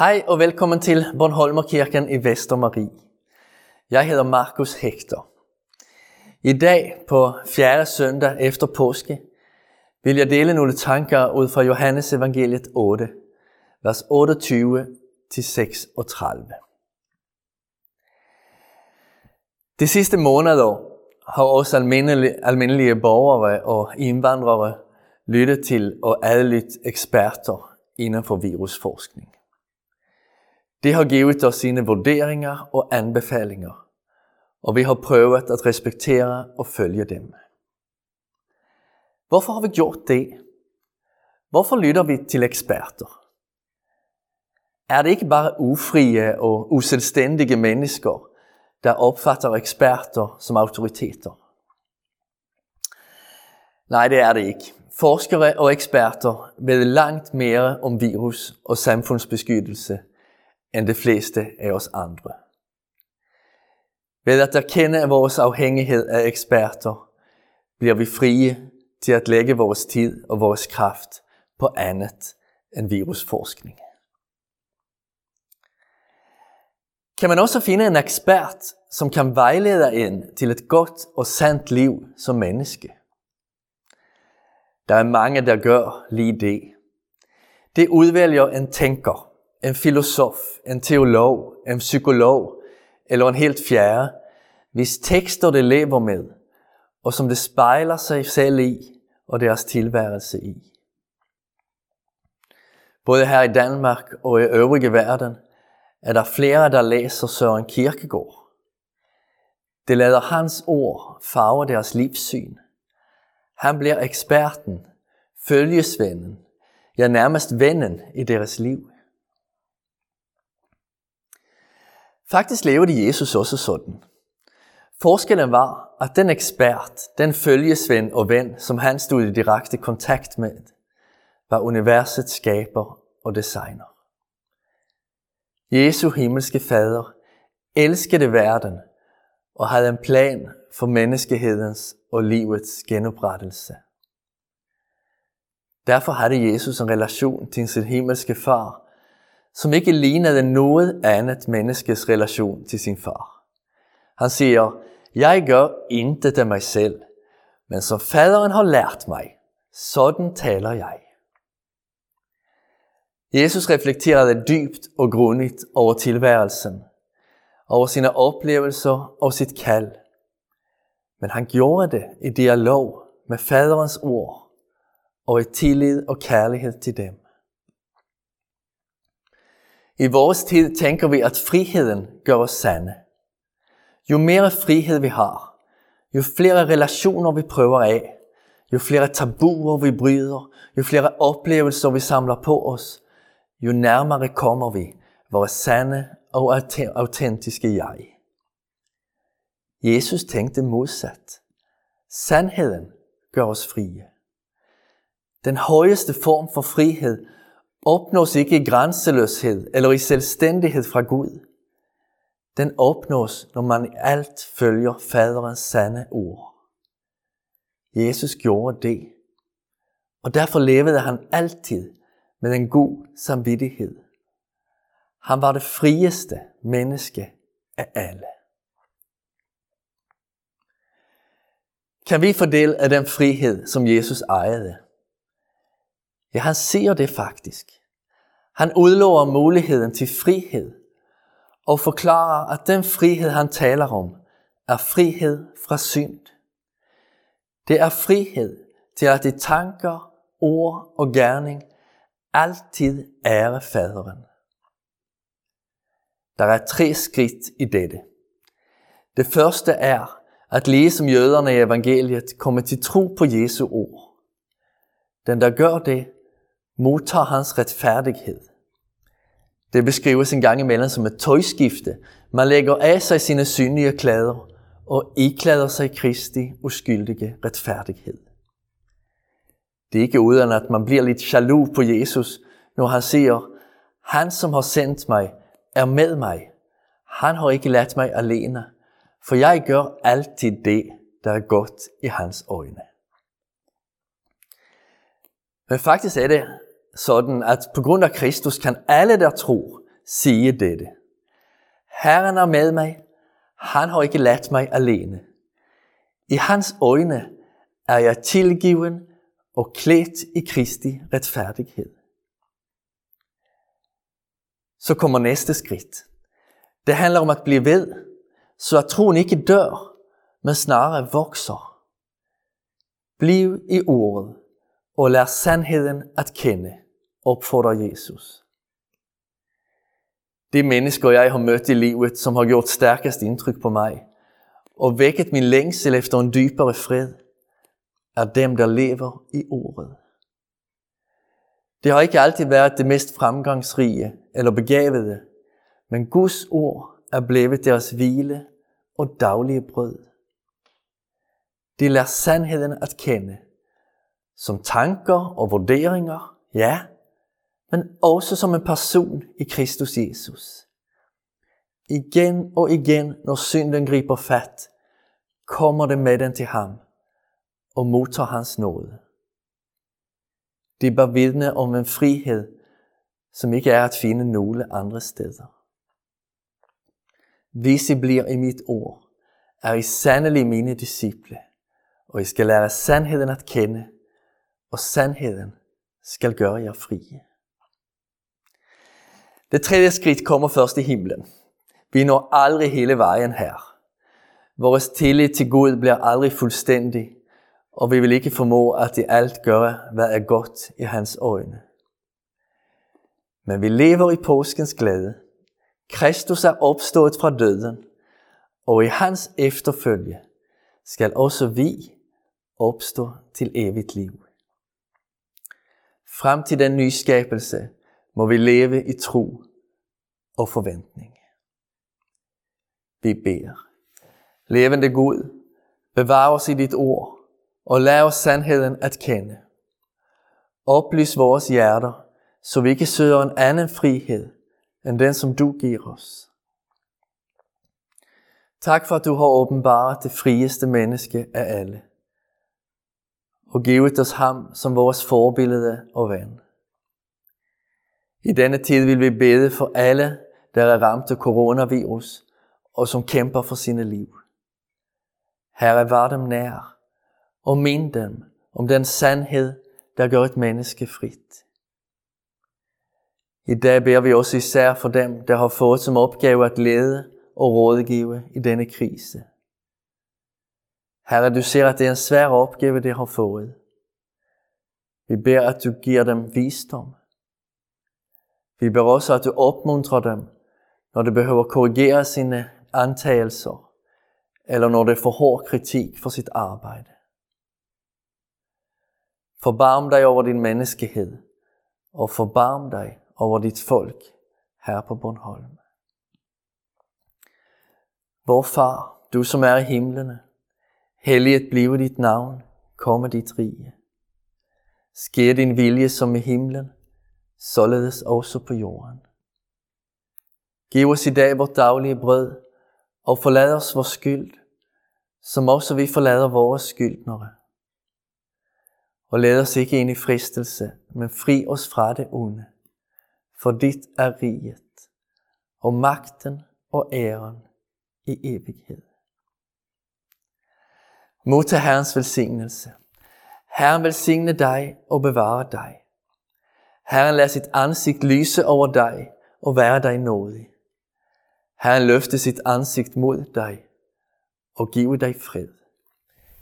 Hej og velkommen til Bornholmerkirken i Vestermarie. Jeg hedder Markus Hector. I dag på fjerde søndag efter påske vil jeg dele nogle tanker ud fra Johannes evangeliet 8, vers 28 til 36. De sidste måneder har også almindelige, almindelige borgere og indvandrere lyttet til og adlydt eksperter inden for virusforskning. De har givet os sine vurderinger og anbefalinger, og vi har prøvet at respektere og følge dem. Hvorfor har vi gjort det? Hvorfor lytter vi til eksperter? Er det ikke bare ufrie og uselvstændige mennesker, der opfatter eksperter som autoriteter? Nej, det er det ikke. Forskere og eksperter ved langt mere om virus og samfundsbeskyttelse end de fleste af os andre. Ved at erkende vores afhængighed af eksperter, bliver vi frie til at lægge vores tid og vores kraft på andet end virusforskning. Kan man også finde en ekspert, som kan vejlede en til et godt og sandt liv som menneske? Der er mange, der gør lige det. Det udvælger en tænker, en filosof, en teolog, en psykolog eller en helt fjerde, hvis tekster det lever med, og som det spejler sig selv i og deres tilværelse i. Både her i Danmark og i øvrige verden er der flere, der læser Søren Kierkegaard. Det lader hans ord farve deres livssyn. Han bliver eksperten, følgesvennen, ja nærmest vennen i deres liv. Faktisk levede Jesus også sådan. Forskellen var, at den ekspert, den følgesvend og ven, som han stod i direkte kontakt med, var universets skaber og designer. Jesu himmelske fader elskede verden og havde en plan for menneskehedens og livets genoprettelse. Derfor havde Jesus en relation til sin himmelske far, som ikke lignede noget andet menneskes relation til sin far. Han siger, jeg gør intet af mig selv, men som faderen har lært mig, sådan taler jeg. Jesus reflekterede dybt og grundigt over tilværelsen, over sine oplevelser og sit kald. Men han gjorde det i dialog med faderens ord og i tillid og kærlighed til dem. I vores tid tænker vi, at friheden gør os sande. Jo mere frihed vi har, jo flere relationer vi prøver af, jo flere tabuer vi bryder, jo flere oplevelser vi samler på os, jo nærmere kommer vi vores sande og autentiske jeg. Jesus tænkte modsat. Sandheden gør os frie. Den højeste form for frihed opnås ikke i grænseløshed eller i selvstændighed fra Gud. Den opnås, når man alt følger faderens sande ord. Jesus gjorde det, og derfor levede han altid med en god samvittighed. Han var det frieste menneske af alle. Kan vi få del af den frihed, som Jesus ejede? Ja, han det faktisk. Han udlover muligheden til frihed og forklarer, at den frihed, han taler om, er frihed fra synd. Det er frihed til at i tanker, ord og gerning altid ære faderen. Der er tre skridt i dette. Det første er, at ligesom jøderne i evangeliet kommer til tro på Jesu ord. Den, der gør det, modtager hans retfærdighed. Det beskrives en gang imellem som et tøjskifte. Man lægger af sig sine synlige klæder og iklæder sig Kristi uskyldige retfærdighed. Det er ikke uden at man bliver lidt jaloux på Jesus, når han siger, han som har sendt mig er med mig. Han har ikke ladt mig alene, for jeg gør altid det, der er godt i hans øjne. Men faktisk er det sådan, at på grund af Kristus kan alle, der tror, sige dette. Herren er med mig. Han har ikke ladt mig alene. I hans øjne er jeg tilgiven og klædt i Kristi retfærdighed. Så kommer næste skridt. Det handler om at blive ved, så at troen ikke dør, men snarere vokser. Bliv i ordet og lær sandheden at kende, opfordrer Jesus. De mennesker, jeg har mødt i livet, som har gjort stærkest indtryk på mig, og vækket min længsel efter en dybere fred, er dem, der lever i ordet. Det har ikke altid været det mest fremgangsrige eller begavede, men Guds ord er blevet deres hvile og daglige brød. De lærer sandheden at kende, som tanker og vurderinger, ja, men også som en person i Kristus Jesus. Igen og igen, når synden griber fat, kommer det med den til ham og modtager hans nåde. Det bør vidne om en frihed, som ikke er at finde nogle andre steder. Hvis I bliver i mit ord, er I sandelig mine disciple, og I skal lære sandheden at kende, og sandheden skal gøre jer frie. Det tredje skridt kommer først i himlen. Vi når aldrig hele vejen her. Vores tillid til Gud bliver aldrig fuldstændig, og vi vil ikke formå at i alt gøre, hvad er godt i hans øjne. Men vi lever i påskens glæde. Kristus er opstået fra døden, og i hans efterfølge skal også vi opstå til evigt liv. Frem til den nyskabelse må vi leve i tro og forventning. Vi beder. Levende Gud, bevar os i dit ord, og lad os sandheden at kende. Oplys vores hjerter, så vi ikke søger en anden frihed, end den som du giver os. Tak for at du har åbenbaret det frieste menneske af alle, og givet os ham som vores forbillede og ven. I denne tid vil vi bede for alle, der er ramt af coronavirus, og som kæmper for sine liv. Herre, var dem nær, og mind dem om den sandhed, der gør et menneske frit. I dag beder vi også især for dem, der har fået som opgave at lede og rådgive i denne krise. Herre, du ser, at det er en svær opgave, de har fået. Vi beder, at du giver dem visdom. Vi beder også, at du opmuntrer dem, når de behøver korrigere sine antagelser, eller når det får hård kritik for sit arbejde. Forbarm dig over din menneskehed, og forbarm dig over dit folk her på Bornholm. Vor far, du som er i himlene, helliget blive dit navn, komme dit rige. Sker din vilje som i himlen, således også på jorden. Giv os i dag vores daglige brød, og forlad os vores skyld, som også vi forlader vores skyldnere. Og lad os ikke ind i fristelse, men fri os fra det onde. For dit er riget, og magten og æren i evighed. Modtag Herrens velsignelse. Herren velsigne dig og bevare dig. Herren lader sit ansigt lyse over dig og være dig nådig. Herren løfte sit ansigt mod dig og give dig fred.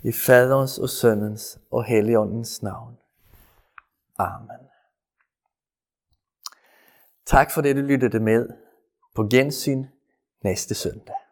I Faderens og Søndens og Helligåndens navn. Amen. Tak for det, du lyttede med. På gensyn næste søndag.